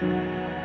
Música